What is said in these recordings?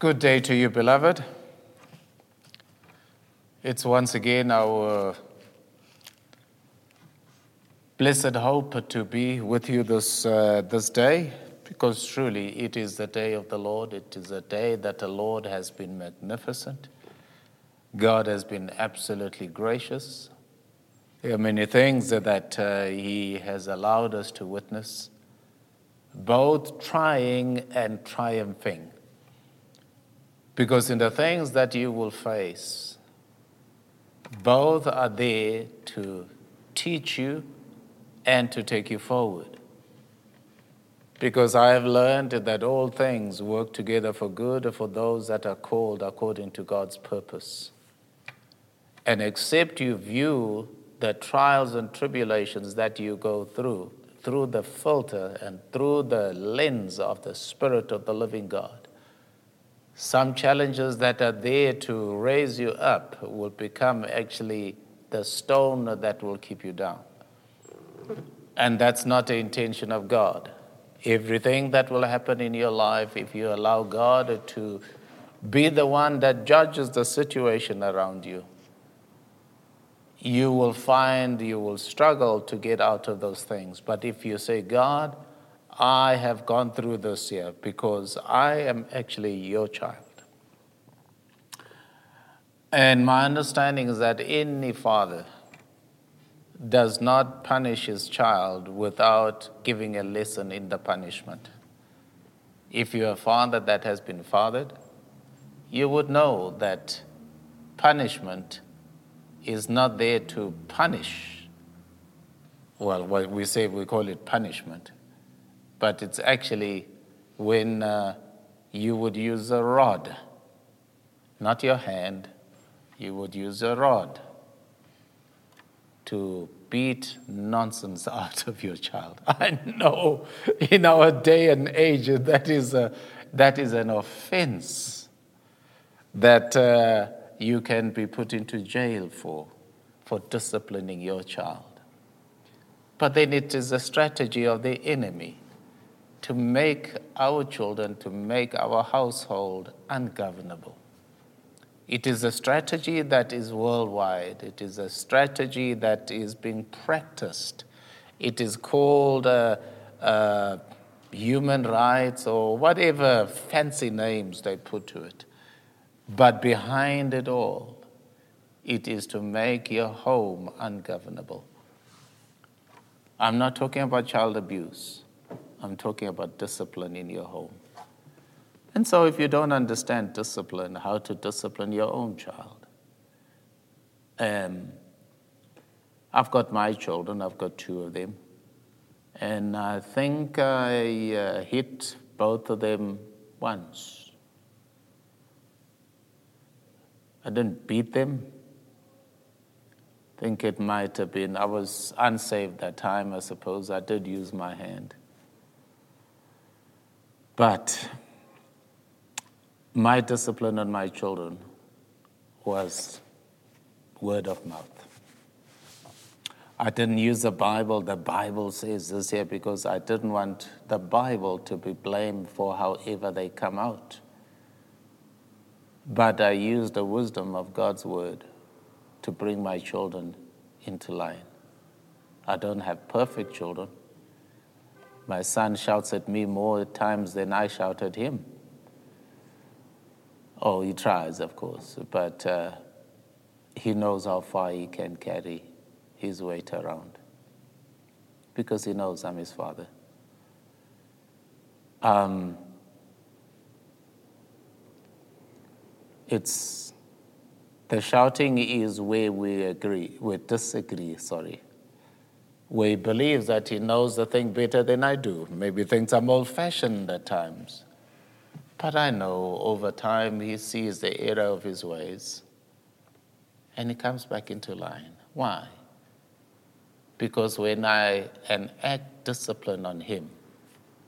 Good day to you, beloved. It's once again our blessed hope to be with you this, uh, this day because truly it is the day of the Lord. It is a day that the Lord has been magnificent. God has been absolutely gracious. There are many things that uh, He has allowed us to witness, both trying and triumphing. Because in the things that you will face, both are there to teach you and to take you forward. Because I have learned that all things work together for good for those that are called according to God's purpose. And except you view the trials and tribulations that you go through, through the filter and through the lens of the Spirit of the living God, some challenges that are there to raise you up will become actually the stone that will keep you down. And that's not the intention of God. Everything that will happen in your life, if you allow God to be the one that judges the situation around you, you will find you will struggle to get out of those things. But if you say, God, I have gone through this here because I am actually your child. And my understanding is that any father does not punish his child without giving a lesson in the punishment. If you're a father that has been fathered, you would know that punishment is not there to punish. Well, what we say we call it punishment, but it's actually when uh, you would use a rod, not your hand, you would use a rod to beat nonsense out of your child. I know in our day and age that is, a, that is an offense that uh, you can be put into jail for, for disciplining your child. But then it is a strategy of the enemy to make our children, to make our household ungovernable. It is a strategy that is worldwide. It is a strategy that is being practiced. It is called uh, uh, human rights or whatever fancy names they put to it. But behind it all, it is to make your home ungovernable. I'm not talking about child abuse, I'm talking about discipline in your home. And so, if you don't understand discipline, how to discipline your own child, um, I've got my children, I've got two of them, and I think I uh, hit both of them once. I didn't beat them. I think it might have been, I was unsaved that time, I suppose. I did use my hand. But my discipline on my children was word of mouth. I didn't use the Bible, the Bible says this here, because I didn't want the Bible to be blamed for however they come out. But I used the wisdom of God's word to bring my children into line. I don't have perfect children. My son shouts at me more times than I shout at him. Oh, he tries, of course, but uh, he knows how far he can carry his weight around because he knows I'm his father. Um, it's the shouting is where we agree, we disagree, sorry. We believe that he knows the thing better than I do. Maybe thinks I'm old fashioned at times. But I know over time he sees the error of his ways and he comes back into line. Why? Because when I enact discipline on him,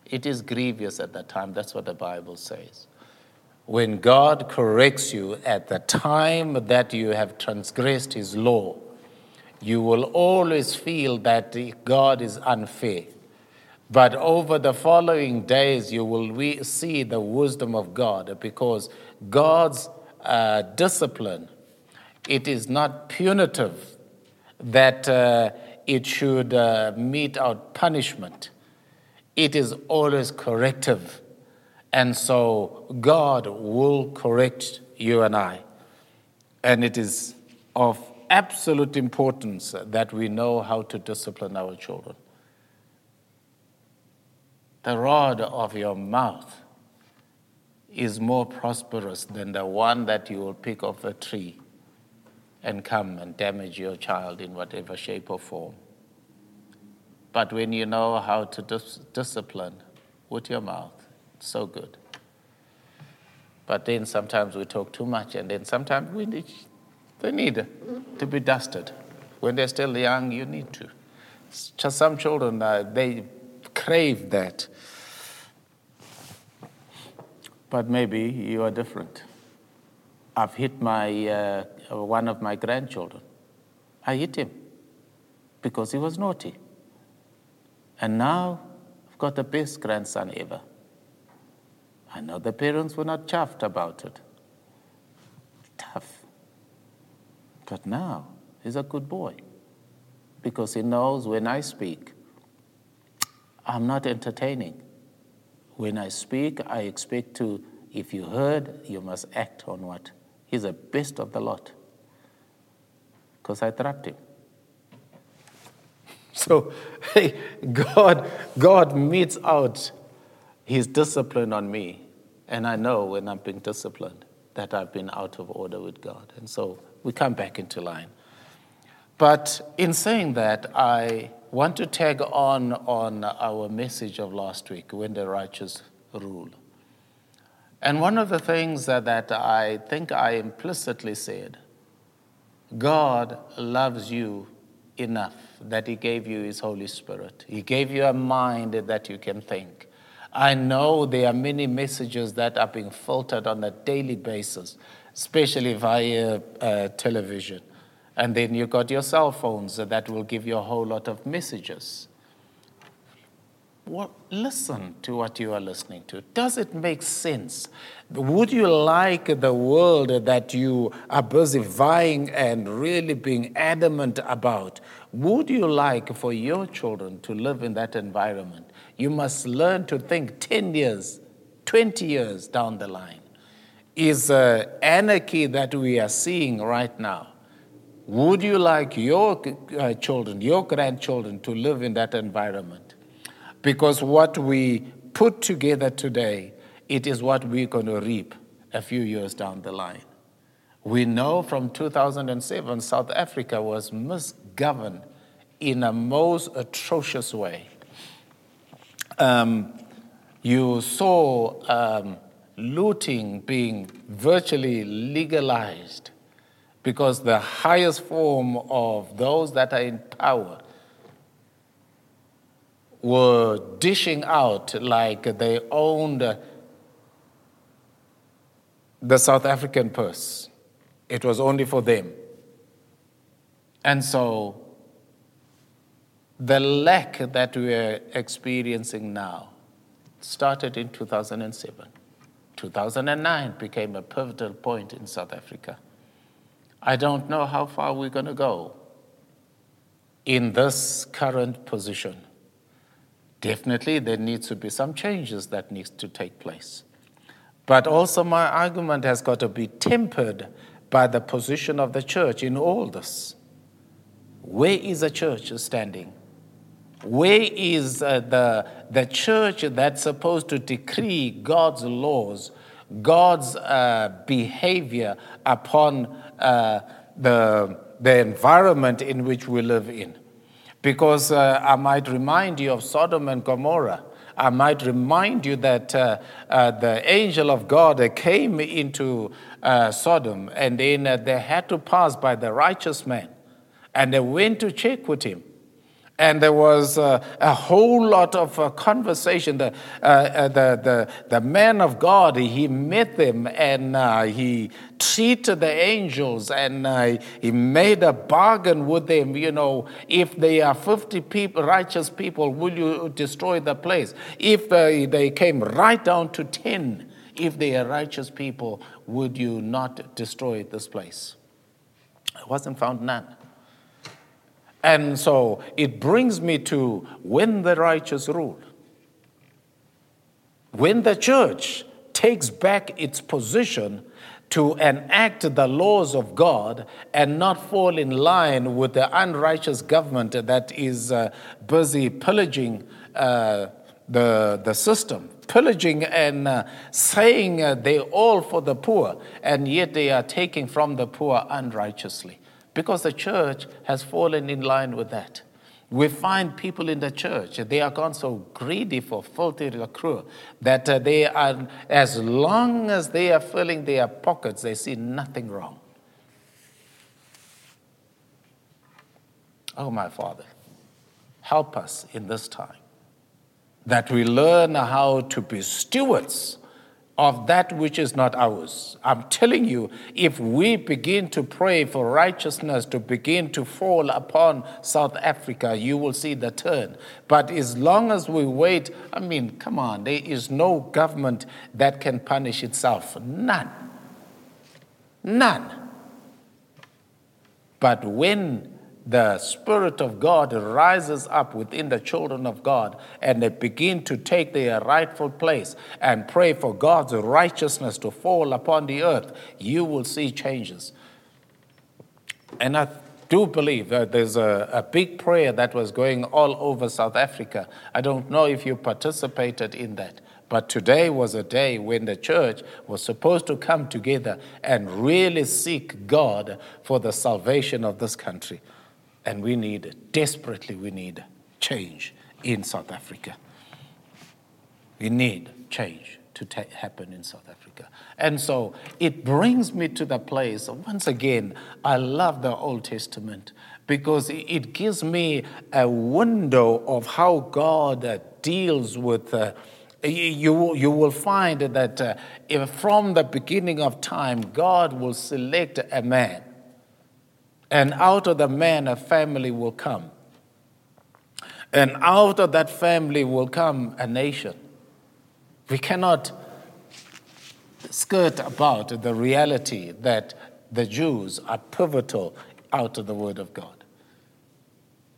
it is grievous at that time. That's what the Bible says. When God corrects you at the time that you have transgressed his law, you will always feel that God is unfair. But over the following days, you will see the wisdom of God because God's uh, discipline, it is not punitive that uh, it should uh, mete out punishment. It is always corrective. And so God will correct you and I. And it is of absolute importance that we know how to discipline our children. The rod of your mouth is more prosperous than the one that you will pick off a tree and come and damage your child in whatever shape or form. But when you know how to dis- discipline with your mouth, so good. But then sometimes we talk too much, and then sometimes we they need to be dusted. When they're still young, you need to. Just some children, uh, they crave that. But maybe you are different. I've hit my, uh, one of my grandchildren. I hit him because he was naughty. And now I've got the best grandson ever. I know the parents were not chuffed about it. Tough. But now he's a good boy because he knows when I speak, I'm not entertaining. When I speak, I expect to, if you heard, you must act on what. He's the best of the lot because I trapped him. So, hey, God, God metes out his discipline on me. And I know when I'm being disciplined that I've been out of order with God. And so we come back into line. But in saying that, I want to tag on on our message of last week when the righteous rule. And one of the things that, that I think I implicitly said God loves you enough that He gave you His Holy Spirit. He gave you a mind that you can think. I know there are many messages that are being filtered on a daily basis, especially via uh, television. And then you've got your cell phones that will give you a whole lot of messages. Listen to what you are listening to. Does it make sense? Would you like the world that you are busy vying and really being adamant about? Would you like for your children to live in that environment? You must learn to think 10 years, 20 years down the line. Is uh, anarchy that we are seeing right now? Would you like your uh, children, your grandchildren, to live in that environment? Because what we put together today, it is what we're going to reap a few years down the line. We know from 2007, South Africa was misgoverned in a most atrocious way. Um, you saw um, looting being virtually legalized because the highest form of those that are in power were dishing out like they owned the South African purse. It was only for them. And so the lack that we are experiencing now started in 2007. 2009 became a pivotal point in South Africa. I don't know how far we're going to go in this current position. Definitely, there needs to be some changes that needs to take place. But also, my argument has got to be tempered by the position of the church in all this. Where is the church standing? Where is uh, the, the church that's supposed to decree God's laws, God's uh, behavior upon uh, the, the environment in which we live in? Because uh, I might remind you of Sodom and Gomorrah. I might remind you that uh, uh, the angel of God came into uh, Sodom and then uh, they had to pass by the righteous man and they went to check with him. And there was uh, a whole lot of uh, conversation. The, the, the, the man of God, he met them and he treated the angels and uh, he made a bargain with them. You know, if they are 50 people, righteous people, will you destroy the place? If uh, they came right down to 10, if they are righteous people, would you not destroy this place? It wasn't found none. And so it brings me to when the righteous rule. When the church takes back its position to enact the laws of God and not fall in line with the unrighteous government that is uh, busy pillaging uh, the, the system, pillaging and uh, saying uh, they're all for the poor, and yet they are taking from the poor unrighteously because the church has fallen in line with that. We find people in the church, they are gone so greedy for filthy lucre that uh, they are, as long as they are filling their pockets, they see nothing wrong. Oh, my Father, help us in this time that we learn how to be stewards of that which is not ours. I'm telling you, if we begin to pray for righteousness to begin to fall upon South Africa, you will see the turn. But as long as we wait, I mean, come on, there is no government that can punish itself. None. None. But when the Spirit of God rises up within the children of God and they begin to take their rightful place and pray for God's righteousness to fall upon the earth, you will see changes. And I do believe that there's a, a big prayer that was going all over South Africa. I don't know if you participated in that. But today was a day when the church was supposed to come together and really seek God for the salvation of this country. And we need, desperately, we need change in South Africa. We need change to ta- happen in South Africa. And so it brings me to the place, once again, I love the Old Testament because it gives me a window of how God uh, deals with. Uh, you, you will find that uh, from the beginning of time, God will select a man and out of the man a family will come. And out of that family will come a nation. We cannot skirt about the reality that the Jews are pivotal out of the Word of God.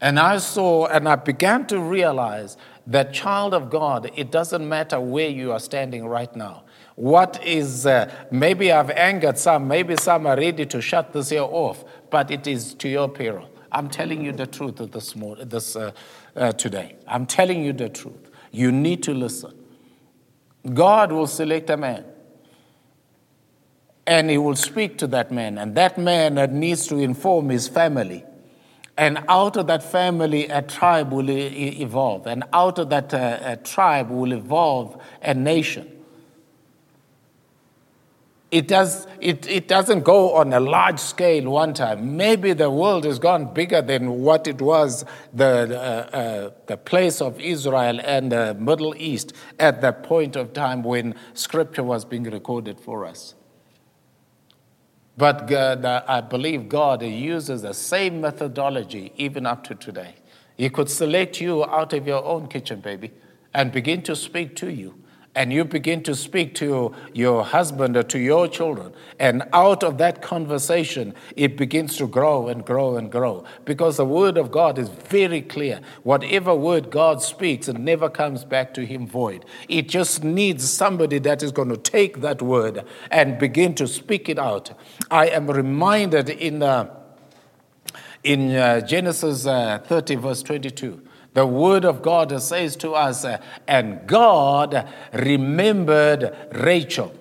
And I saw and I began to realize that, child of God, it doesn't matter where you are standing right now. What is, uh, maybe I've angered some, maybe some are ready to shut this year off, but it is to your peril. I'm telling you the truth this, morning, this uh, uh, today. I'm telling you the truth. You need to listen. God will select a man, and He will speak to that man, and that man needs to inform his family. And out of that family, a tribe will evolve, and out of that uh, tribe will evolve a nation it, does, it, it doesn't go on a large scale one time. Maybe the world has gone bigger than what it was, the, uh, uh, the place of Israel and the Middle East at that point of time when scripture was being recorded for us. But God, I believe God uses the same methodology even up to today. He could select you out of your own kitchen, baby, and begin to speak to you and you begin to speak to your husband or to your children, and out of that conversation, it begins to grow and grow and grow. Because the word of God is very clear. Whatever word God speaks, it never comes back to him void. It just needs somebody that is going to take that word and begin to speak it out. I am reminded in, uh, in uh, Genesis uh, 30, verse 22 the word of God says to us, and God remembered Rachel.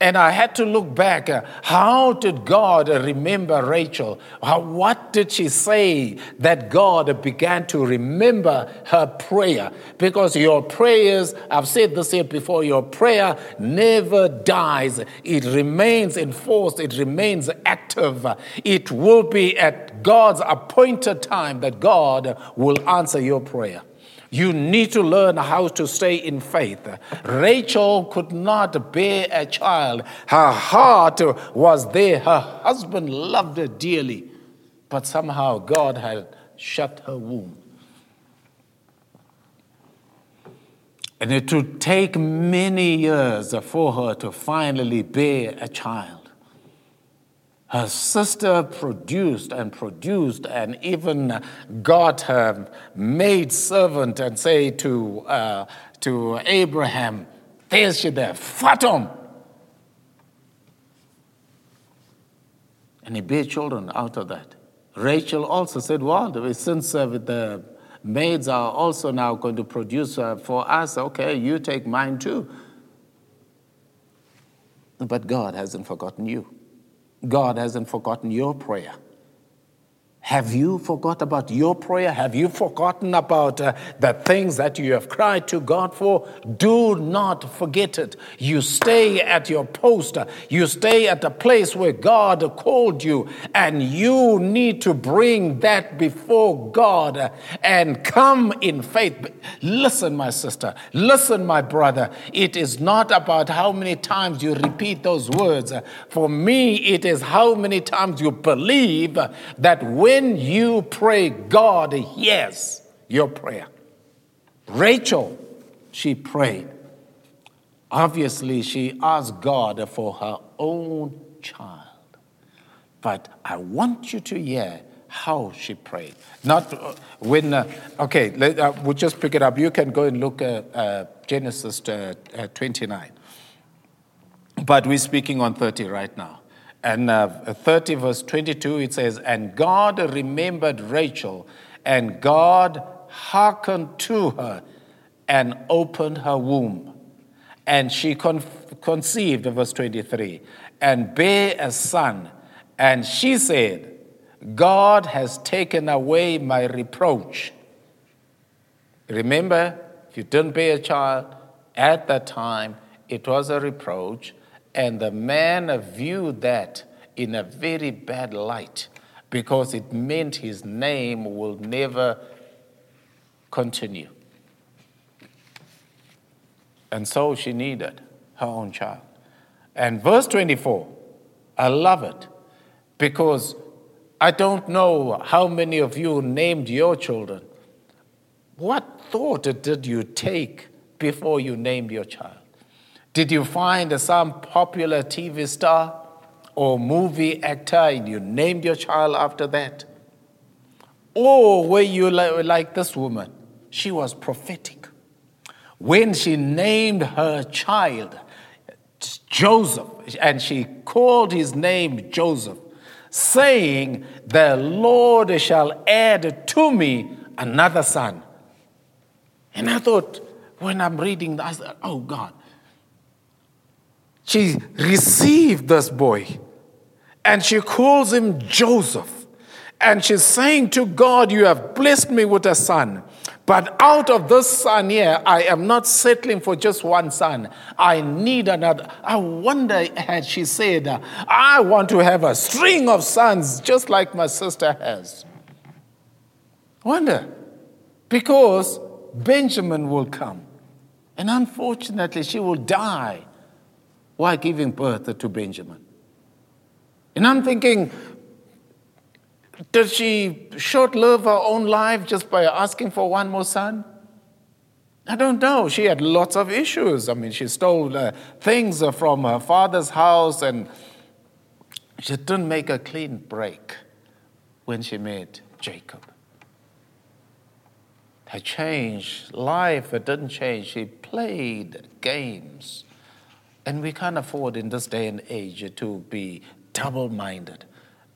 And I had to look back. Uh, how did God remember Rachel? How, what did she say that God began to remember her prayer? Because your prayers, I've said this here before, your prayer never dies. It remains enforced, it remains active. It will be at God's appointed time that God will answer your prayer. You need to learn how to stay in faith. Rachel could not bear a child. Her heart was there. Her husband loved her dearly. But somehow God had shut her womb. And it would take many years for her to finally bear a child. Her sister produced and produced, and even got her maid servant and say to, uh, to Abraham, There's she there, Fatom. And he bare children out of that. Rachel also said, Well, since uh, the maids are also now going to produce uh, for us, okay, you take mine too. But God hasn't forgotten you. God hasn't forgotten your prayer. Have you forgot about your prayer? Have you forgotten about uh, the things that you have cried to God for? Do not forget it. You stay at your post. You stay at the place where God called you, and you need to bring that before God and come in faith. Listen, my sister. Listen, my brother. It is not about how many times you repeat those words. For me, it is how many times you believe that when when you pray, God hears your prayer. Rachel, she prayed. Obviously, she asked God for her own child. But I want you to hear how she prayed. Not uh, when, uh, okay, let, uh, we'll just pick it up. You can go and look at uh, Genesis uh, uh, 29. But we're speaking on 30 right now. And uh, 30 verse 22, it says, And God remembered Rachel, and God hearkened to her and opened her womb. And she con- conceived, verse 23, and bare a son. And she said, God has taken away my reproach. Remember, if you didn't bear a child at that time, it was a reproach. And the man viewed that in a very bad light because it meant his name will never continue. And so she needed her own child. And verse 24, I love it because I don't know how many of you named your children. What thought did you take before you named your child? Did you find some popular TV star or movie actor and you named your child after that? Or were you like this woman? She was prophetic. When she named her child Joseph, and she called his name Joseph, saying, The Lord shall add to me another son. And I thought, when I'm reading that, Oh God, she received this boy and she calls him Joseph. And she's saying to God, You have blessed me with a son. But out of this son here, I am not settling for just one son. I need another. I wonder, had she said, I want to have a string of sons just like my sister has. Wonder. Because Benjamin will come. And unfortunately, she will die while giving birth to Benjamin. And I'm thinking, did she short live her own life just by asking for one more son? I don't know. She had lots of issues. I mean, she stole uh, things from her father's house and she didn't make a clean break when she met Jacob. Her changed life, it didn't change. She played games. And we can't afford in this day and age to be double minded.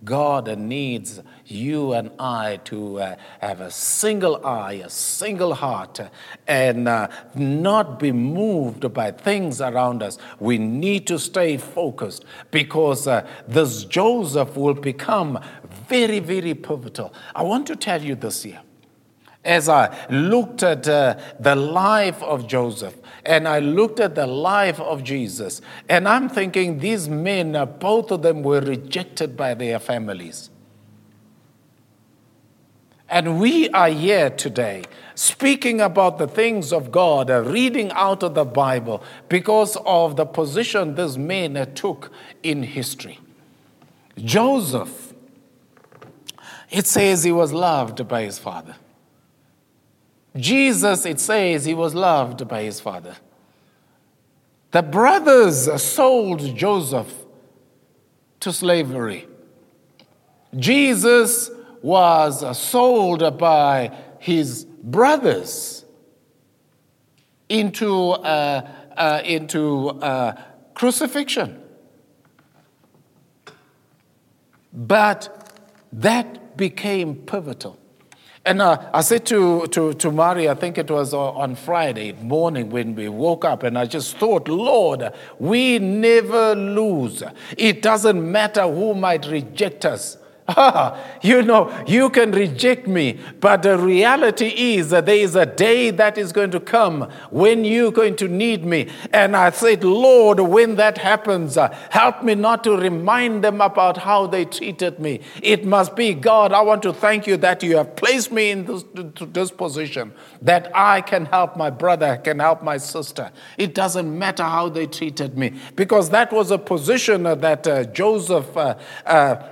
God needs you and I to uh, have a single eye, a single heart, and uh, not be moved by things around us. We need to stay focused because uh, this Joseph will become very, very pivotal. I want to tell you this here. As I looked at uh, the life of Joseph, and I looked at the life of Jesus, and I'm thinking these men, uh, both of them were rejected by their families. And we are here today speaking about the things of God, uh, reading out of the Bible because of the position these man uh, took in history. Joseph, it says he was loved by his father. Jesus, it says he was loved by his father. The brothers sold Joseph to slavery. Jesus was sold by his brothers into, uh, uh, into uh, crucifixion. But that became pivotal. And uh, I said to, to, to Mari, I think it was on Friday morning when we woke up, and I just thought, Lord, we never lose. It doesn't matter who might reject us. you know, you can reject me, but the reality is that there is a day that is going to come when you're going to need me. And I said, Lord, when that happens, uh, help me not to remind them about how they treated me. It must be, God, I want to thank you that you have placed me in this, this position, that I can help my brother, can help my sister. It doesn't matter how they treated me, because that was a position that uh, Joseph. Uh, uh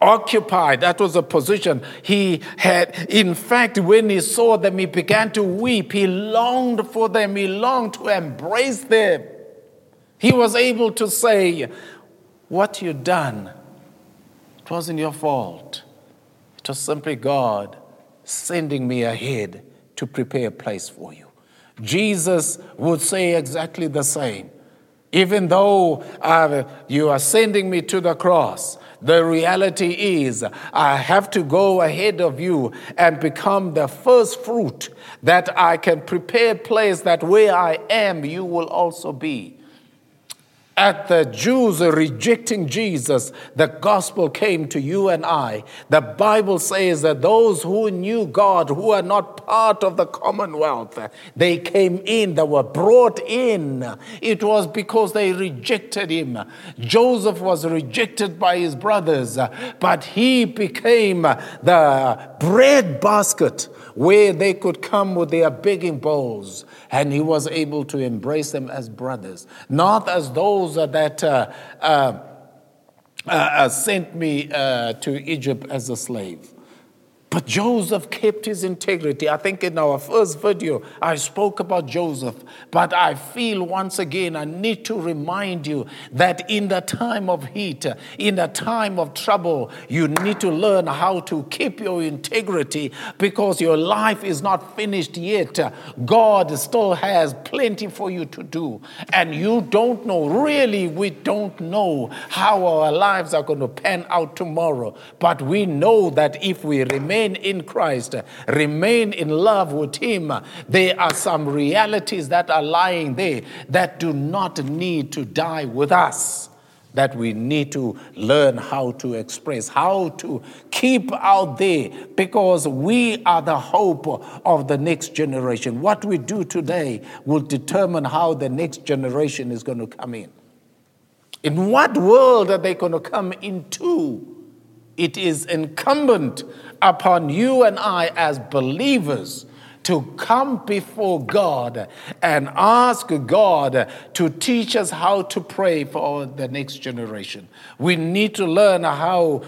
occupied. That was a position he had. In fact, when he saw them, he began to weep. He longed for them, he longed to embrace them. He was able to say, What you done, it wasn't your fault. It was simply God sending me ahead to prepare a place for you. Jesus would say exactly the same. Even though uh, you are sending me to the cross, the reality is, I have to go ahead of you and become the first fruit that I can prepare place that where I am, you will also be at the Jews rejecting Jesus, the gospel came to you and I. The Bible says that those who knew God, who are not part of the commonwealth, they came in, they were brought in. It was because they rejected him. Joseph was rejected by his brothers, but he became the bread basket where they could come with their begging bowls, and he was able to embrace them as brothers, not as those that uh, uh, uh, sent me uh, to Egypt as a slave. But Joseph kept his integrity. I think in our first video, I spoke about Joseph. But I feel once again, I need to remind you that in the time of heat, in the time of trouble, you need to learn how to keep your integrity because your life is not finished yet. God still has plenty for you to do. And you don't know, really, we don't know how our lives are going to pan out tomorrow. But we know that if we remain remain in Christ, remain in love with Him, there are some realities that are lying there that do not need to die with us that we need to learn how to express, how to keep out there, because we are the hope of the next generation. What we do today will determine how the next generation is going to come in. In what world are they going to come into? It is incumbent upon you and I as believers to come before God and ask God to teach us how to pray for the next generation. We need to learn how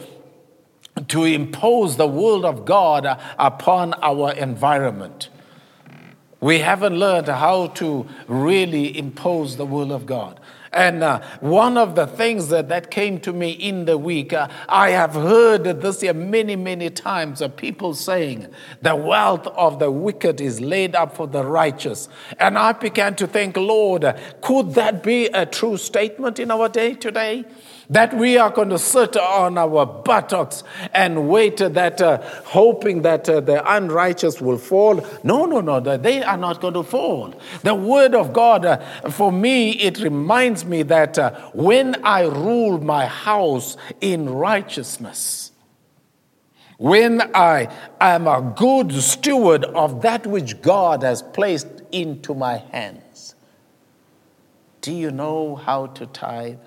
to impose the will of God upon our environment. We haven't learned how to really impose the will of God. And uh, one of the things that, that came to me in the week, uh, I have heard this year many, many times of people saying, the wealth of the wicked is laid up for the righteous. And I began to think, Lord, could that be a true statement in our day today? That we are going to sit on our buttocks and wait that uh, hoping that uh, the unrighteous will fall no no no they are not going to fall the word of god uh, for me it reminds me that uh, when i rule my house in righteousness when I am a good steward of that which God has placed into my hands. Do you know how to tithe?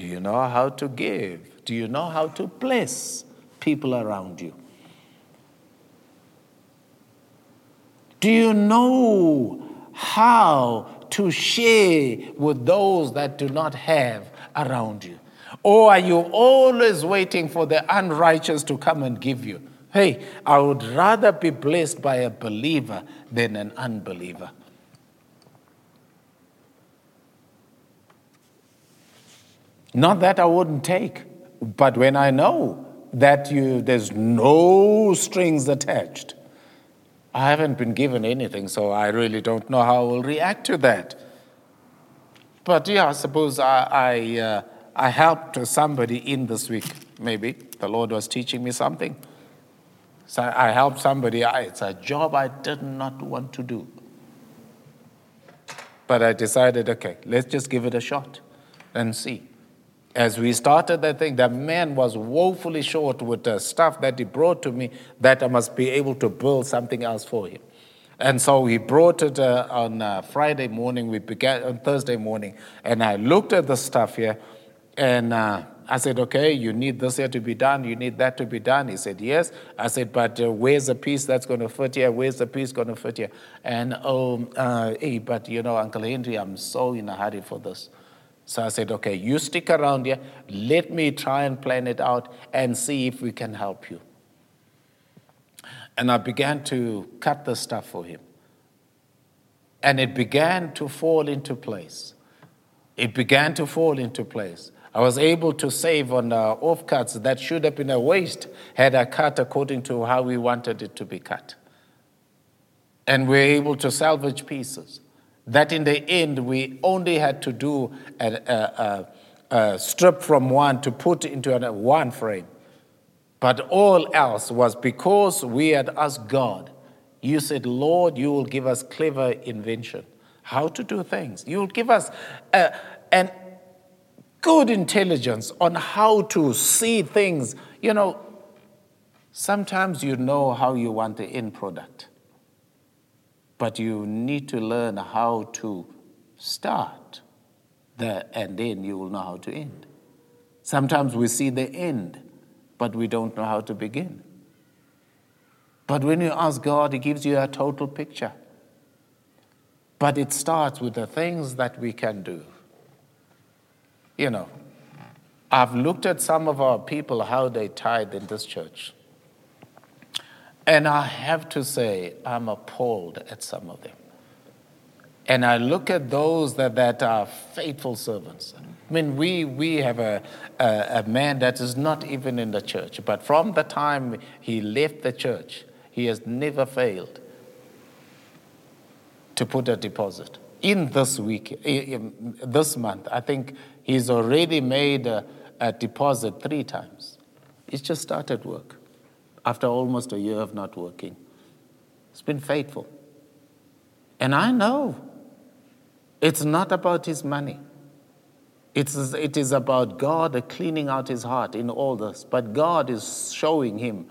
Do you know how to give? Do you know how to bless? people around you? Do you know how to share with those that do not have around you? Or are you always waiting for the unrighteous to come and give you? Hey, I would rather be blessed by a believer than an unbeliever. Not that I wouldn't take, but when I know that you, there's no strings attached, I haven't been given anything, so I really don't know how I will react to that. But yeah, I suppose I, I, uh, I helped somebody in this week, maybe. The Lord was teaching me something. So I helped somebody. It's a job I did not want to do. But I decided, okay, let's just give it a shot and see. As we started that thing, that man was woefully short with the stuff that he brought to me that I must be able to build something else for him. And so he brought it uh, on uh, Friday morning. We began on Thursday morning, and I looked at the stuff here, and uh, I said, "Okay, you need this here to be done. You need that to be done." He said, "Yes." I said, "But uh, where's the piece that's going to fit here? Where's the piece going to fit here?" And oh, hey, but you know, Uncle Henry, I'm so in a hurry for this. So I said, "Okay, you stick around here. Let me try and plan it out and see if we can help you." And I began to cut the stuff for him. And it began to fall into place. It began to fall into place. I was able to save on uh, offcuts that should have been a waste had I cut according to how we wanted it to be cut. And we we're able to salvage pieces. That in the end, we only had to do a, a, a, a strip from one to put into one frame. But all else was because we had asked God. You said, Lord, you will give us clever invention, how to do things. You will give us a, an good intelligence on how to see things. You know, sometimes you know how you want the end product, but you need to learn how to start there, and then you will know how to end. Sometimes we see the end but we don't know how to begin. But when you ask God, He gives you a total picture. But it starts with the things that we can do. You know, I've looked at some of our people, how they tithe in this church. And I have to say, I'm appalled at some of them. And I look at those that, that are faithful servants. I mean, we, we have a, a, a, man that is not even in the church, but from the time he left the church, he has never failed to put a deposit. In this week, in this month, I think he's already made a, a deposit three times. He's just started work after almost a year of not working. He's been faithful. And I know it's not about his money. It's, it is about God cleaning out his heart in all this. But God is showing him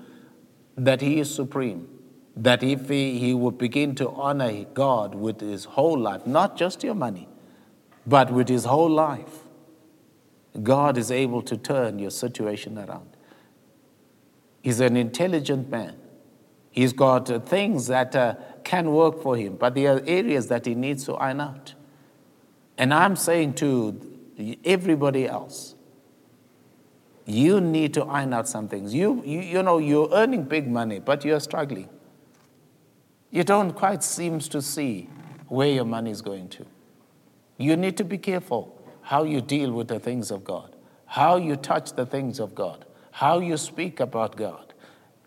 that he is supreme. That if he, he would begin to honor God with his whole life, not just your money, but with his whole life, God is able to turn your situation around. He's an intelligent man. He's got uh, things that uh, can work for him, but there are areas that he needs to iron out. And I'm saying to everybody else. You need to iron out some things. You, you, you know, you're earning big money, but you're struggling. You don't quite seem to see where your money is going to. You need to be careful how you deal with the things of God, how you touch the things of God, how you speak about God.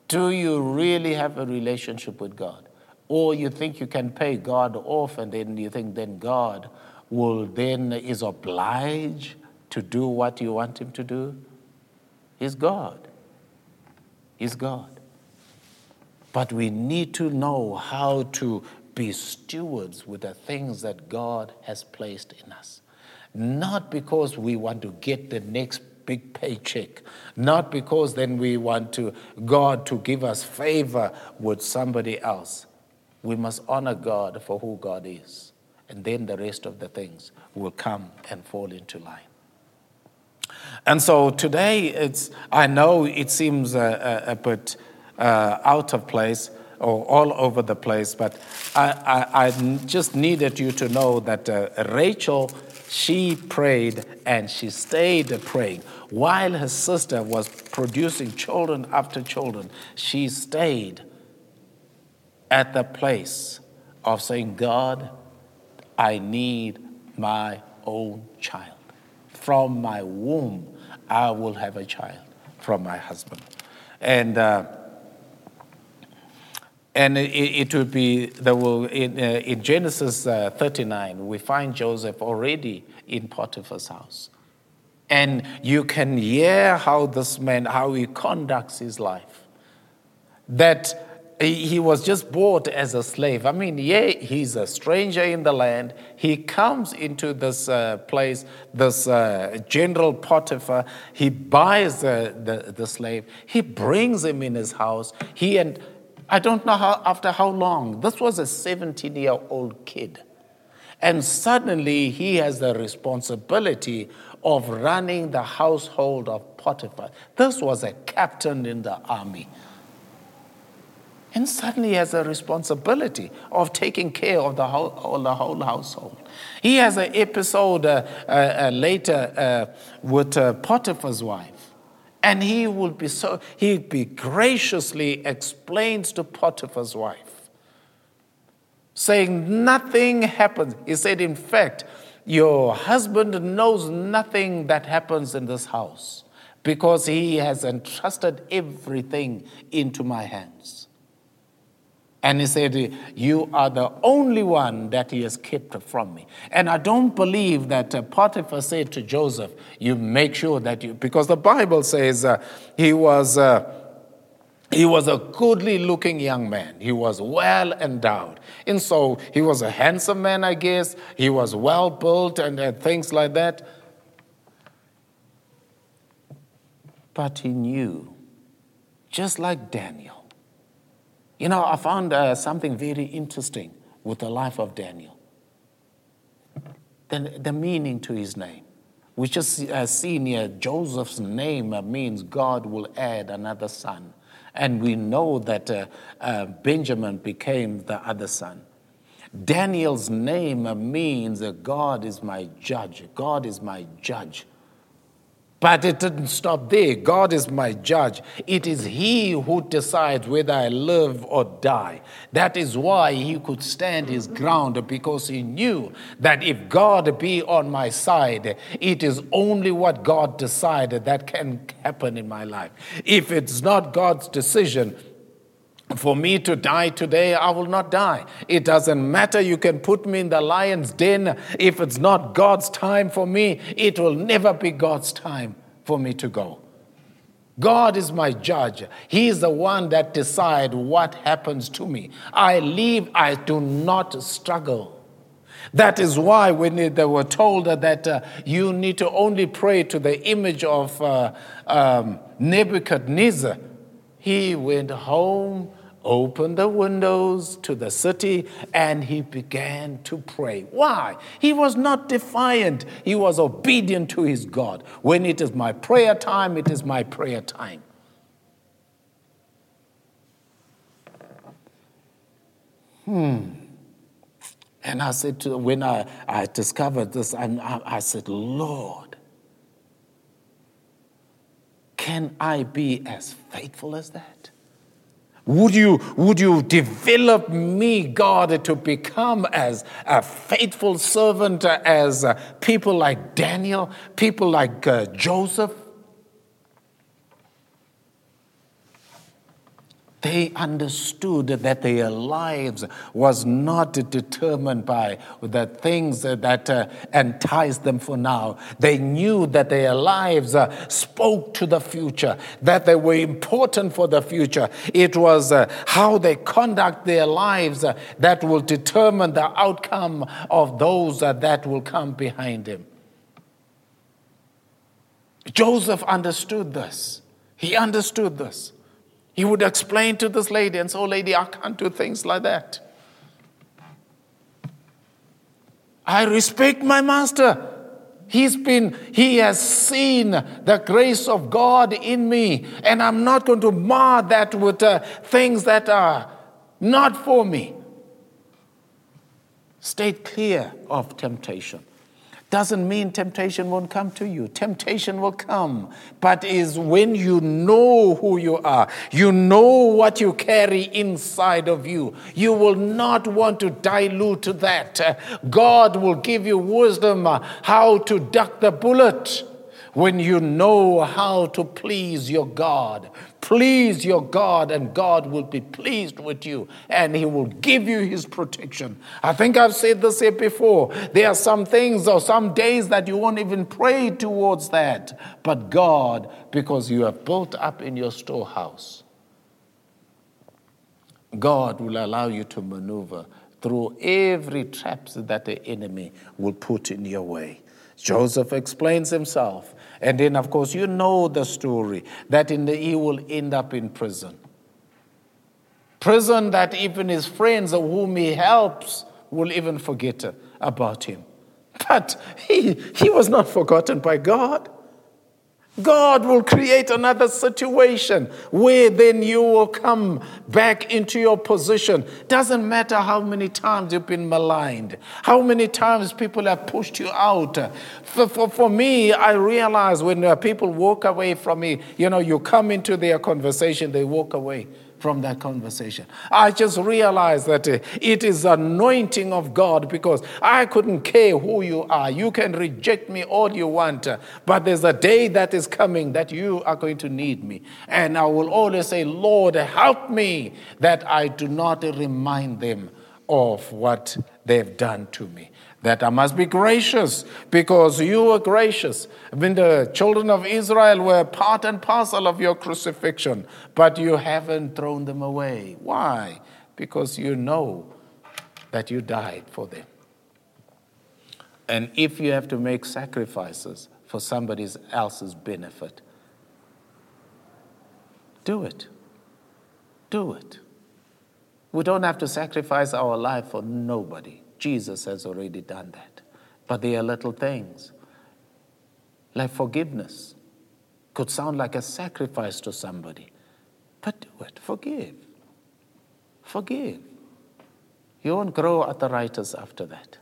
Do you really have a relationship with God? Or you think you can pay God off and then you think then God will then is obliged to do what you want him to do? He's God. He's God. But we need to know how to be stewards with the things that God has placed in us. Not because we want to get the next big paycheck, not because then we want to God to give us favor with somebody else. We must honor God for who God is and then the rest of the things will come and fall into line. And so today, it's, I know it seems a, a, a bit uh, out of place or all over the place, but I, I, I just needed you to know that uh, Rachel, she prayed and she stayed praying. While her sister was producing children after children, she stayed at the place of saying, God, I need my own child. From my womb, I will have a child from my husband. And uh, and it, it would be, there will, in, uh, in Genesis uh, 39, we find Joseph already in Potiphar's house. And you can hear how this man, how he conducts his life. That he was just bought as a slave. I mean, yeah, he's a stranger in the land. He comes into this uh, place, this uh, general Potiphar. He buys the, the, the slave. He brings him in his house. He and I don't know how, after how long. This was a 17 year old kid. And suddenly he has the responsibility of running the household of Potiphar. This was a captain in the army. And suddenly he has a responsibility of taking care of the whole, the whole household. He has an episode uh, uh, uh, later uh, with uh, Potiphar's wife. And he will be so, he be graciously explains to Potiphar's wife, saying, Nothing happens. He said, In fact, your husband knows nothing that happens in this house because he has entrusted everything into my hands. And he said, You are the only one that he has kept from me. And I don't believe that uh, Potiphar said to Joseph, You make sure that you, because the Bible says uh, he was. Uh, he was a goodly looking young man. He was well endowed. And so he was a handsome man, I guess. He was well built and uh, things like that. But he knew, just like Daniel, you know, I found uh, something very interesting with the life of Daniel. The, the meaning to his name. We just uh, seen here Joseph's name uh, means God will add another son. And we know that uh, uh, Benjamin became the other son. Daniel's name uh, means God is my judge. God is my judge. But it didn't stop there. God is my judge. It is He who decides whether I live or die. That is why he could stand his ground because he knew that if God be on my side, it is only what God decided that can happen in my life. If it's not God's decision, for me to die today, I will not die. It doesn't matter. You can put me in the lion's den. If it's not God's time for me, it will never be God's time for me to go. God is my judge. He is the one that decides what happens to me. I live, I do not struggle. That is why when they were told that uh, you need to only pray to the image of uh, um, Nebuchadnezzar, he went home opened the windows to the city and he began to pray. Why? He was not defiant, he was obedient to his God. When it is my prayer time, it is my prayer time. Hmm. And I said, to, when I, I discovered this, I, I said, Lord, can I be as faithful as that? Would you, would you develop me, God, to become as a faithful servant as people like Daniel, people like uh, Joseph? They understood that their lives was not determined by the things that uh, enticed them for now. They knew that their lives uh, spoke to the future, that they were important for the future. It was uh, how they conduct their lives uh, that will determine the outcome of those uh, that will come behind him. Joseph understood this. He understood this. He would explain to this lady and say, Oh, lady, I can't do things like that. I respect my master. He's been, he has seen the grace of God in me, and I'm not going to mar that with uh, things that are not for me. Stay clear of temptation doesn't mean temptation won't come to you. Temptation will come, but is when you know who you are, you know what you carry inside of you. You will not want to dilute that. God will give you wisdom uh, how to duck the bullet when you know how to please your God. Please your God, and God will be pleased with you, and He will give you His protection. I think I've said this here before. There are some things or some days that you won't even pray towards that, but God, because you have built up in your storehouse, God will allow you to maneuver through every trap that the enemy will put in your way. Joseph explains himself. And then, of course, you know the story that in the, he will end up in prison. Prison that even his friends whom he helps will even forget about him. But he, he was not forgotten by God. God will create another situation where then you will come back into your position. Doesn't matter how many times you've been maligned, how many times people have pushed you out. For, for, for me, I realize when uh, people walk away from me, you know, you come into their conversation, they walk away from that conversation. I just realized that uh, it is anointing of God because I couldn't care who you are. You can reject me all you want, uh, but there's a day that is coming that you are going to need me. And I will always say, Lord, help me that I do not remind them of what they've done to me that I must be gracious because you were gracious. When the children of Israel were part and parcel of your crucifixion, but you haven't thrown them away. Why? Because you know that you died for them. And if you have to make sacrifices for somebody else's benefit, do it. Do it. We don't have to sacrifice our life for nobody. Jesus has already done that. But they are little things like forgiveness could sound like a sacrifice to somebody. But do it. Forgive. Forgive. You won't grow arthritis after that.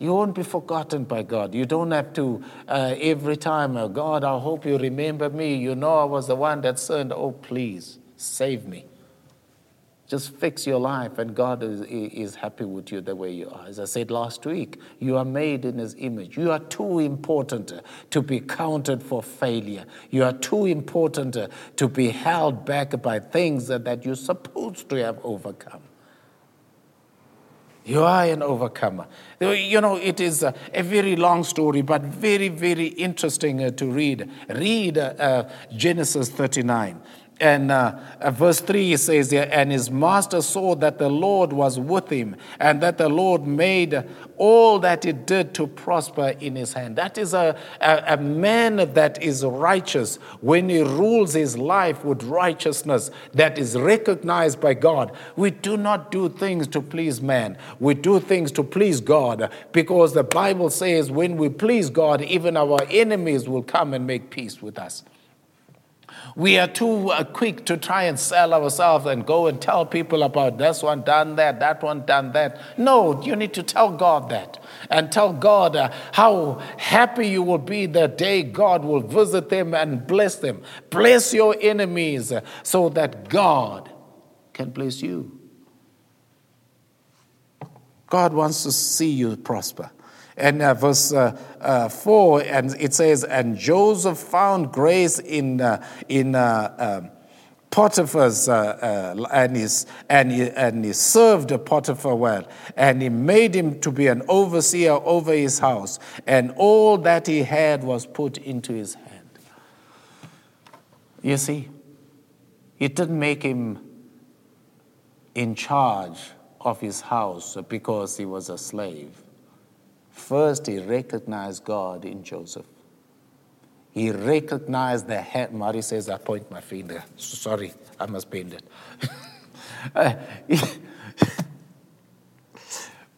You won't be forgotten by God. You don't have to, uh, every time, oh God, I hope you remember me. You know I was the one that sinned. Oh, please, save me. Just fix your life, and God is, is happy with you the way you are. As I said last week, you are made in His image. You are too important to be counted for failure. You are too important to be held back by things that you're supposed to have overcome. You are an overcomer. You know, it is a, very long story, but very, very interesting uh, to read. Read uh, uh, Genesis 39. And uh, uh, verse 3 says and his master saw that the Lord was with him, and that the Lord made all that he did to prosper in his hand. That is a, a, a man that is righteous when he rules his life with righteousness that is recognized by God. We do not do things to please man, we do things to please God because the Bible says when we please God, even our enemies will come and make peace with us. We are too uh, quick to try and sell ourselves and go and tell people about this one done that, that one done that. No, you need to tell God that and tell God uh, how happy you will be the day God will visit them and bless them. Bless your enemies uh, so that God can bless you. God wants to see you prosper. And uh, verse uh, uh, 4, and it says, And Joseph found grace in, uh, in uh, um, Potiphar's, uh, and, his, and, he, and he served Potiphar well. And he made him to be an overseer over his house. And all that he had was put into his hand. You see, it didn't make him in charge of his house because he was a slave. First, he recognized God in Joseph. He recognized the hand. Mari says, I point my finger. Sorry, I must bend it. Uh,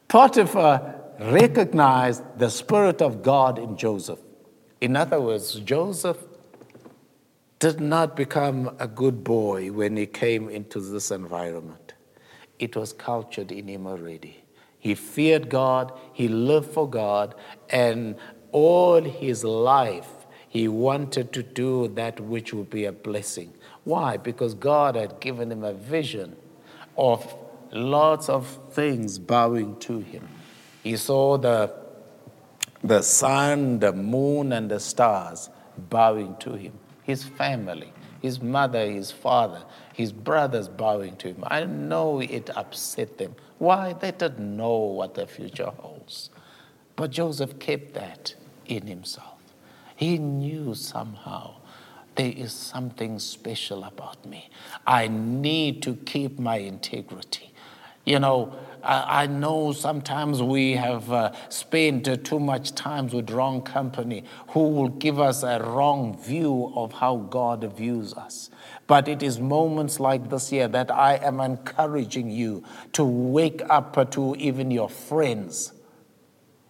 Potiphar recognized the Spirit of God in Joseph. In other words, Joseph did not become a good boy when he came into this environment. It was cultured in him already. He feared God, he lived for God, and all his life he wanted to do that which would be a blessing. Why? Because God had given him a vision of lots of things bowing to him. He saw the, the sun, the moon, and the stars bowing to him, his family, his mother, his father, his brothers bowing to him. I know it upset them. Why? They didn't know what the future holds. But Joseph kept that in himself. He knew somehow there is something special about me. I need to keep my integrity. You know, I, know sometimes we have uh, spent too much time with wrong company who will give us a wrong view of how God views us. But it is moments like this year that I am encouraging you to wake up to even your friends.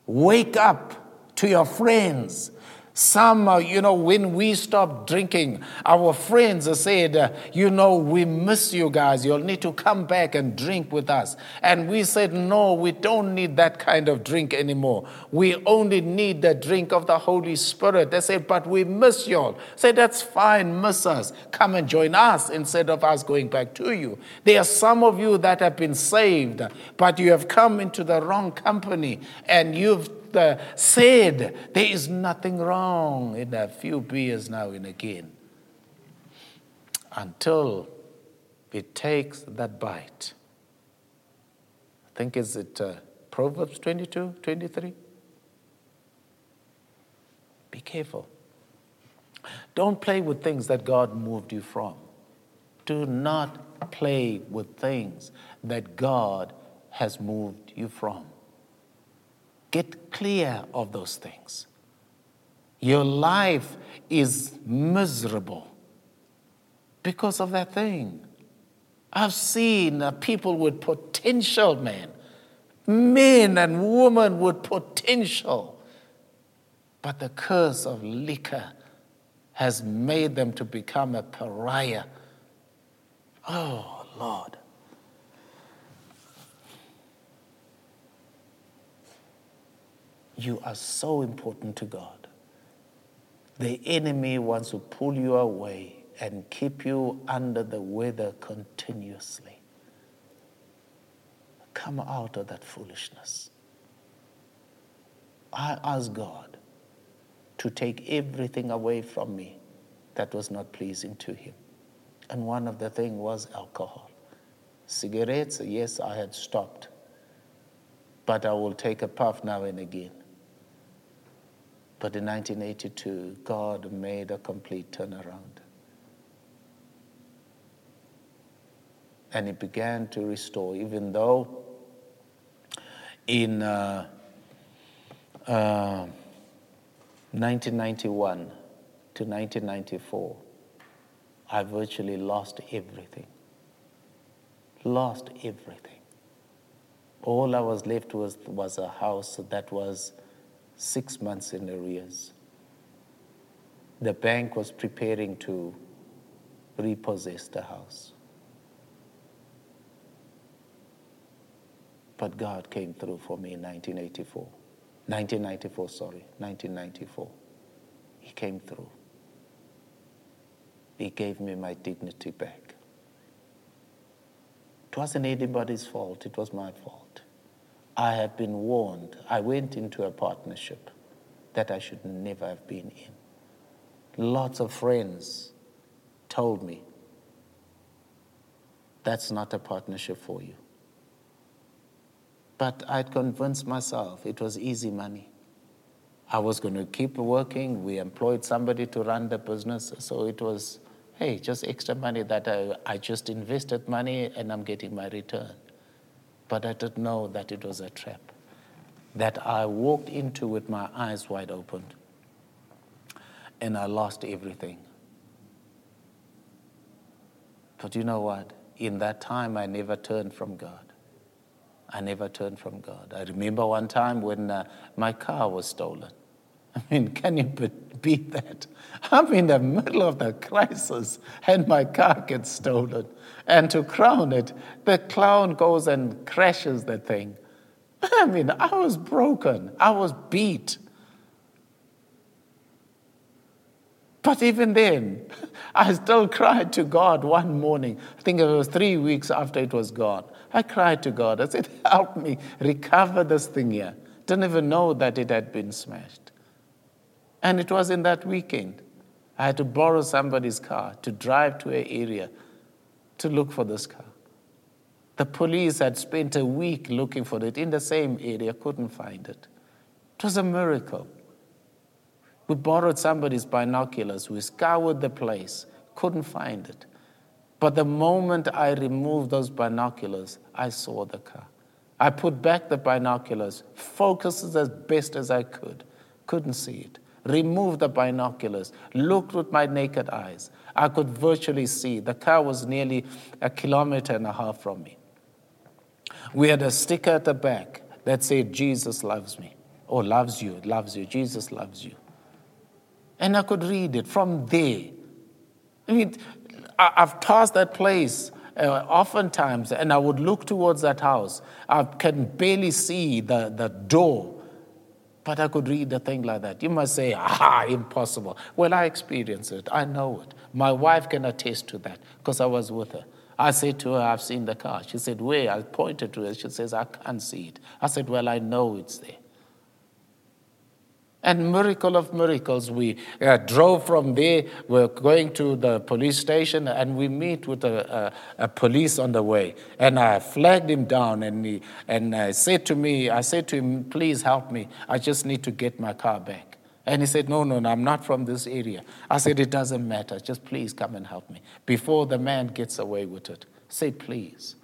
Wake up to your friends. Some, uh, you know, when we stopped drinking, our friends said, uh, you know, we miss you guys. You'll need to come back and drink with us. And we said, no, we don't need that kind of drink anymore. We only need the drink of the Holy Spirit. They said, but we miss y'all. Say, that's fine, miss us. Come and join us instead of us going back to you. There are some of you that have been saved, but you have come into the wrong company and you've uh, said there is nothing wrong in a few beers now and again until it takes that bite. I think is it uh, Proverbs 22, 23? Be careful. Don't play with things that God moved you from. Do not play with things that God has moved you from. Get clear of those things. Your life is miserable because of that thing. I've seen people with potential, man, men and women with potential, but the curse of liquor has made them to become a pariah. Oh, Lord. You are so important to God. The enemy wants to pull you away and keep you under the weather continuously. Come out of that foolishness. I ask God to take everything away from me that was not pleasing to Him. And one of the things was alcohol. Cigarettes, yes, I had stopped, but I will take a puff now and again. But in 1982, God made a complete turnaround. And He began to restore, even though in uh, uh, 1991 to 1994, I virtually lost everything. Lost everything. All I was left with was a house that was six months in arrears. The bank was preparing to repossess the house. But God came through for me in 1984. 1994, sorry, 1994. He came through. He gave me my dignity back. It wasn't anybody's fault, it was my fault. I had been warned. I went into a partnership that I should never have been in. Lots of friends told me that's not a partnership for you. But I'd convinced myself it was easy money. I was going to keep working. We employed somebody to run the business. So it was, hey, just extra money that I, I just invested money and I'm getting my return. But I didn't know that it was a trap that I walked into with my eyes wide open and I lost everything. But you know what? In that time, I never turned from God. I never turned from God. I remember one time when uh, my car was stolen. I mean, can you beat that? I'm in the middle of the crisis and my car gets stolen. And to crown it, the clown goes and crashes the thing. I mean, I was broken, I was beat. But even then, I still cried to God one morning. I think it was three weeks after it was gone. I cried to God. I said, Help me recover this thing here. Didn't even know that it had been smashed. And it was in that weekend. I had to borrow somebody's car to drive to an area to look for this car. The police had spent a week looking for it in the same area, couldn't find it. It was a miracle. We borrowed somebody's binoculars, we scoured the place, couldn't find it. But the moment I removed those binoculars, I saw the car. I put back the binoculars, focused as best as I could, couldn't see it. Removed the binoculars, looked with my naked eyes. I could virtually see. The car was nearly a kilometer and a half from me. We had a sticker at the back that said, Jesus loves me, or loves you, loves you, Jesus loves you. And I could read it from there. I mean, I've passed that place uh, oftentimes, and I would look towards that house. I can barely see the, the door, but I could read a thing like that. You must say, ah, impossible. Well, I experienced it. I know it. My wife can attest to that because I was with her. I said to her, I've seen the car. She said, Where? I pointed to it. She says, I can't see it. I said, Well, I know it's there. And miracle of miracles, we uh, drove from there. We're going to the police station, and we meet with a, a, a, police on the way. And I flagged him down, and he and I said to me, I said to him, "Please help me. I just need to get my car back." And he said, "No, no, no. I'm not from this area." I said, "It doesn't matter. Just please come and help me before the man gets away with it." Say please.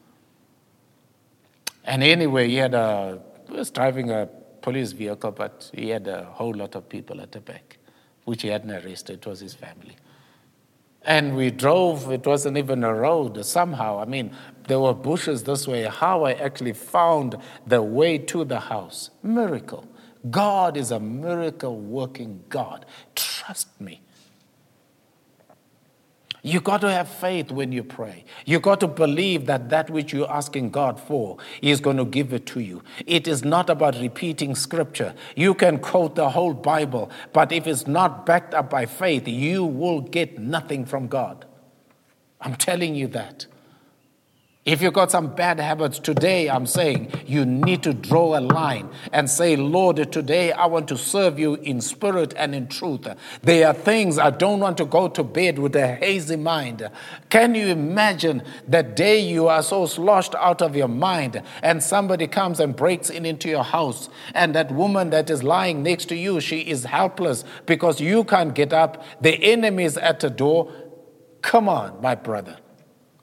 And anyway, he had a he was driving a police vehicle, but he had a whole lot of people at the back, which he hadn't arrested. It was his family. And we drove, it wasn't even a road somehow. I mean, there were bushes this way. How I actually found the way to the house. Miracle. God is a miracle working God. Trust me. You got to have faith when you pray. You got to believe that that which you're asking God for, is going to give it to you. It is not about repeating scripture. You can quote the whole Bible, but if it's not backed up by faith, you will get nothing from God. I'm telling you that. If you've got some bad habits today, I'm saying you need to draw a line and say, Lord, today I want to serve you in spirit and in truth. There are things I don't want to go to bed with a hazy mind. Can you imagine the day you are so sloshed out of your mind and somebody comes and breaks in into your house and that woman that is lying next to you, she is helpless because you can't get up. The enemy is at the door. Come on, my brother.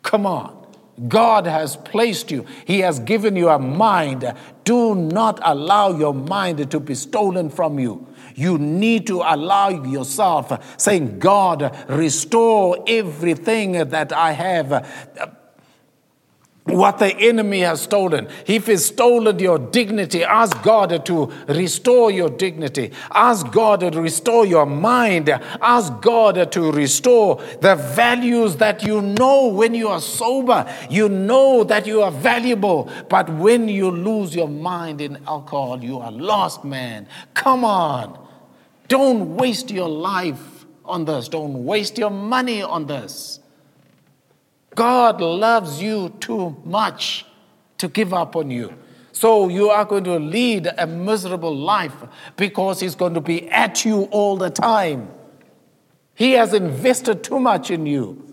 Come on. God has placed you, He has given you a mind. Do not allow your mind to be stolen from you. You need to allow yourself, saying, God, restore everything that I have what the enemy has stolen. If he's stolen your dignity, ask God to restore your dignity. Ask God to restore your mind. Ask God to restore the values that you know when you are sober. You know that you are valuable, but when you lose your mind in alcohol, you are lost, man. Come on. Don't waste your life on this. Don't waste your money on this. God loves you too much to give up on you. So you are going to lead a miserable life because He's going to be at you all the time. He has invested too much in you.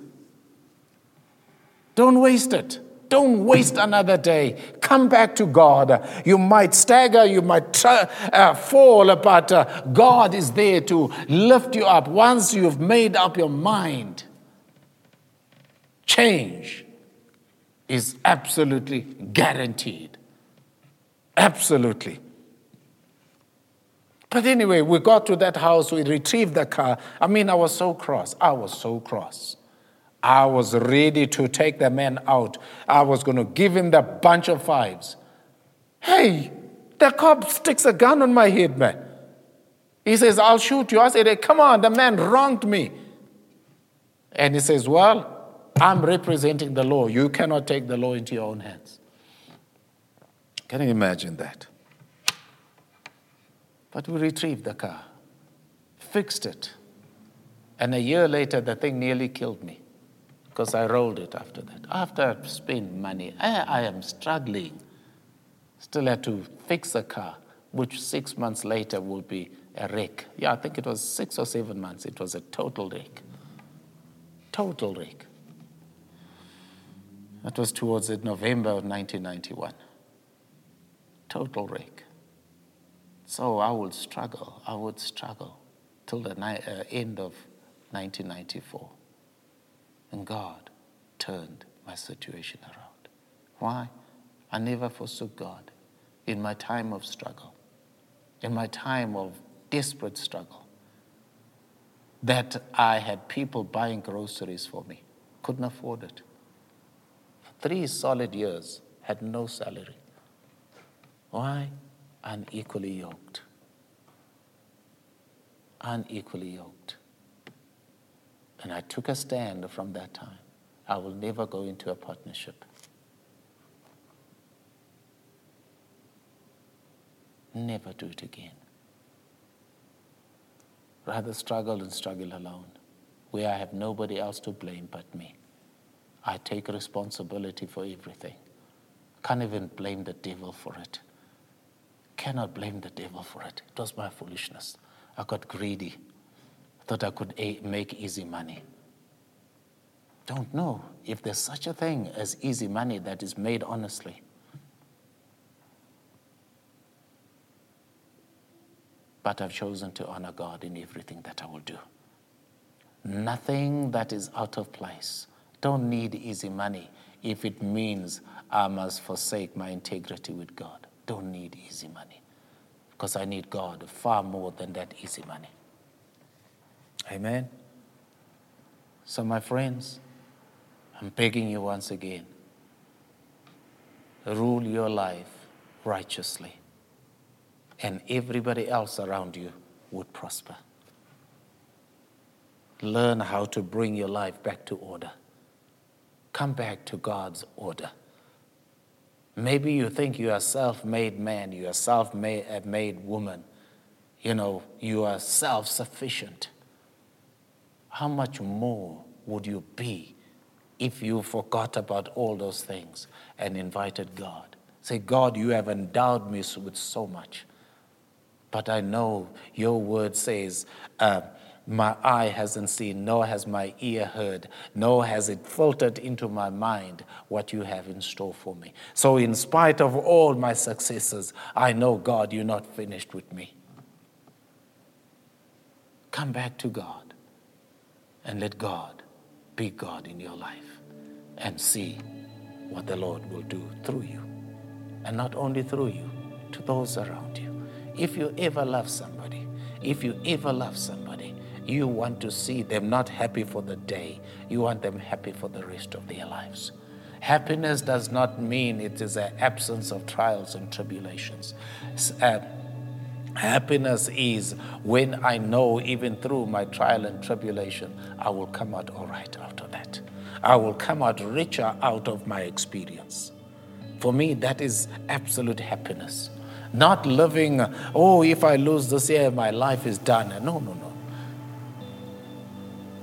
Don't waste it. Don't waste another day. Come back to God. You might stagger, you might uh, fall, but uh, God is there to lift you up once you've made up your mind change is absolutely guaranteed. Absolutely. But anyway, we got to that house, we retrieved the car. I mean, I was so cross. I was so cross. I was ready to take the man out. I was going to give him the bunch of fives. Hey, the cop sticks a gun on my head, man. He says, I'll shoot you. I said, hey, come on, the man wronged me. And he says, Well, I'm representing the law. You cannot take the law into your own hands. Can you imagine that? But we retrieved the car, fixed it. And a year later, the thing nearly killed me because I rolled it after that. After I've spent money, I, I am struggling. Still had to fix a car, which six months later will be a wreck. Yeah, I think it was six or seven months. It was a total wreck. Total wreck. That was towards the November of 1991. Total wreck. So I would struggle. I would struggle till the ni- uh, end of 1994. And God turned my situation around. Why? I never forsook God in my time of struggle, in my time of desperate struggle. That I had people buying groceries for me, couldn't afford it. Three solid years, had no salary. Why? Unequally yoked. Unequally yoked. And I took a stand from that time. I will never go into a partnership. Never do it again. Rather struggle and struggle alone, where I have nobody else to blame but me. I take responsibility for everything. Can't even blame the devil for it. Cannot blame the devil for it. It was my foolishness. I got greedy thought I could make easy money. Don't know if there's such a thing as easy money that is made honestly. But I've chosen to honor God in everything that I will do. Nothing that is out of place. Don't need easy money if it means I must forsake my integrity with God. Don't need easy money because I need God far more than that easy money. Amen. So, my friends, I'm begging you once again rule your life righteously, and everybody else around you would prosper. Learn how to bring your life back to order. Come back to God's order. Maybe you think you are self made man, you are self made woman, you know, you are self sufficient how much more would you be if you forgot about all those things and invited God? Say, God, you have endowed me with so much. But I know your word says, uh, my eye hasn't seen, nor has my ear heard, nor has it filtered into my mind what you have in store for me. So, in spite of all my successes, I know, God, you're not finished with me. Come back to God and let God be God in your life and see what the Lord will do through you. And not only through you, to those around you. If you ever love somebody, if you ever love somebody, you want to see them not happy for the day, you want them happy for the rest of their lives. Happiness does not mean it is an absence of trials and tribulations. Uh, Happiness is when I know, even through my trial and tribulation, I will come out all right of that. I will come out richer out of my experience. For me, that is absolute happiness. Not living, oh, if I lose this year, my life is done. No, no, no.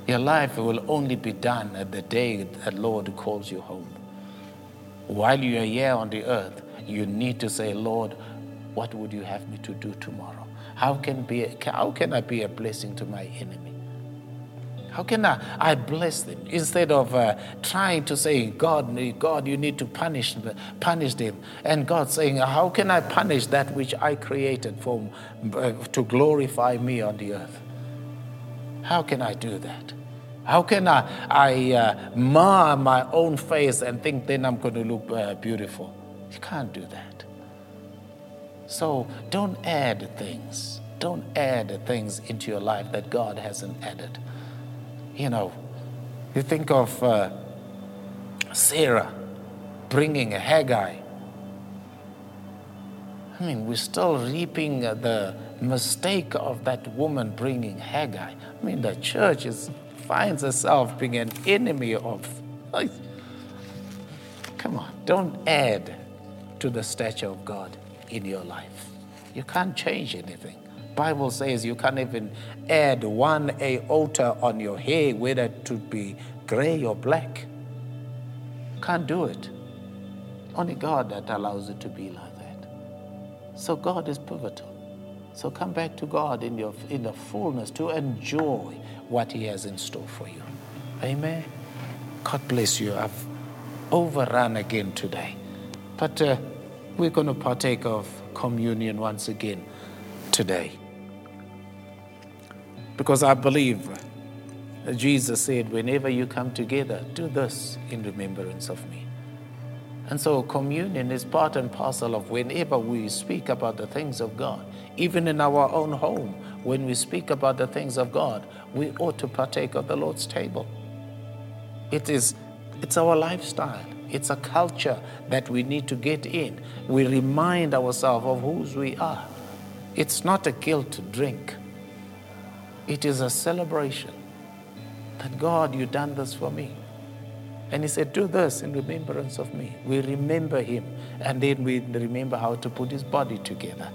Your life will only be done at the day that Lord calls you home. While you are here on the earth, you need to say, Lord, what would you have me to do tomorrow? How can, be, how can I be a blessing to my enemy? How can I, I bless them instead of uh, trying to say, God, God, you need to punish, punish them? And God saying, How can I punish that which I created for, uh, to glorify me on the earth? How can I do that? How can I, I uh, mar my own face and think then I'm going to look uh, beautiful? You can't do that. So don't add things. Don't add things into your life that God hasn't added. You know, you think of uh, Sarah bringing a Hagar I mean, we're still reaping the mistake of that woman bringing Hagar. I mean, the church is, finds itself being an enemy of. Like, come on, don't add to the stature of God in your life. You can't change anything. Bible says you can't even add one iota on your hair, whether it to be gray or black. Can't do it. Only God that allows it to be like that. So God is pivotal. So come back to God in, your, in the fullness to enjoy what He has in store for you. Amen. God bless you. I've overrun again today. But uh, we're going to partake of communion once again today. Because I believe Jesus said, whenever you come together, do this in remembrance of me. And so communion is part and parcel of whenever we speak about the things of God. Even in our own home, when we speak about the things of God, we ought to partake of the Lord's table. It is it's our lifestyle. It's a culture that we need to get in. We remind ourselves of whose we are. It's not a guilt drink. It is a celebration that God, you've done this for me. And he said, Do this in remembrance of me. We remember him, and then we remember how to put his body together.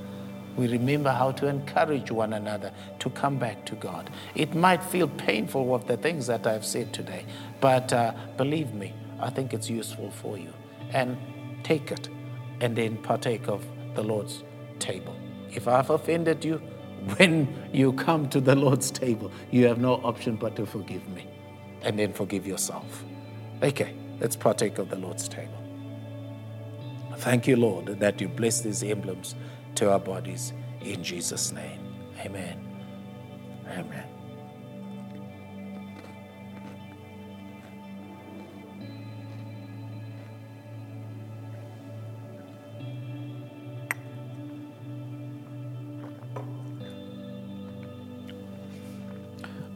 We remember how to encourage one another to come back to God. It might feel painful with the things that I've said today, but uh, believe me, I think it's useful for you. And take it and then partake of the Lord's table. If I've offended you, when you come to the Lord's table, you have no option but to forgive me and then forgive yourself. Okay, let's partake of the Lord's table. Thank you, Lord, that you bless these emblems to our bodies in Jesus' name. Amen. Amen.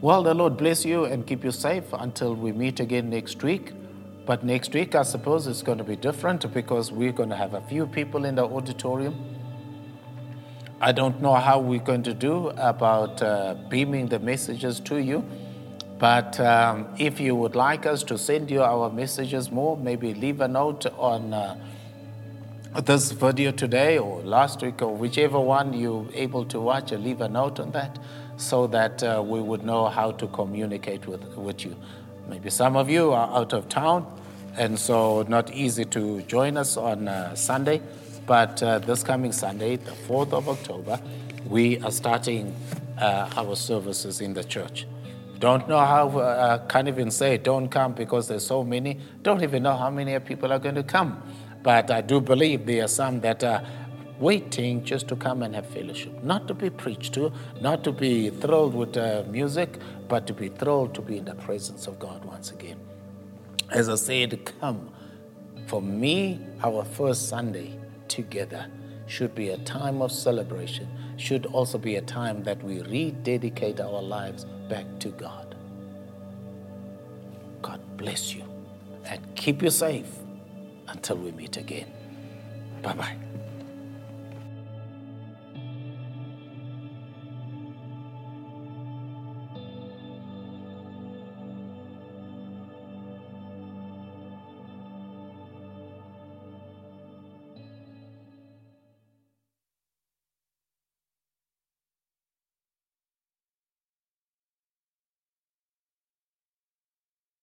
Well, the Lord bless you and keep you safe until we meet again next week. But next week, I suppose it's going to be different because we're going to have a few people in the auditorium. I don't know how we're going to do about uh, beaming the messages to you. But um, if you would like us to send you our messages more, maybe leave a note on uh, this video today or last week or whichever one you're able to watch, leave a note on that so that uh, we would know how to communicate with, with you. Maybe some of you are out of town, and so not easy to join us on uh, Sunday. But uh, this coming Sunday, the 4th of October, we are starting uh, our services in the church. Don't know how, uh, can't even say don't come because there's so many. Don't even know how many people are going to come. But I do believe there are some that are waiting just to come and have fellowship, not to be preached to, not to be thrilled with uh, music, but to be thrilled to be in the presence of God once again. As I said, come. For me, our first Sunday together should be a time of celebration, should also be a time that we rededicate our lives back to God. God bless you and keep you safe until we meet again. Bye bye.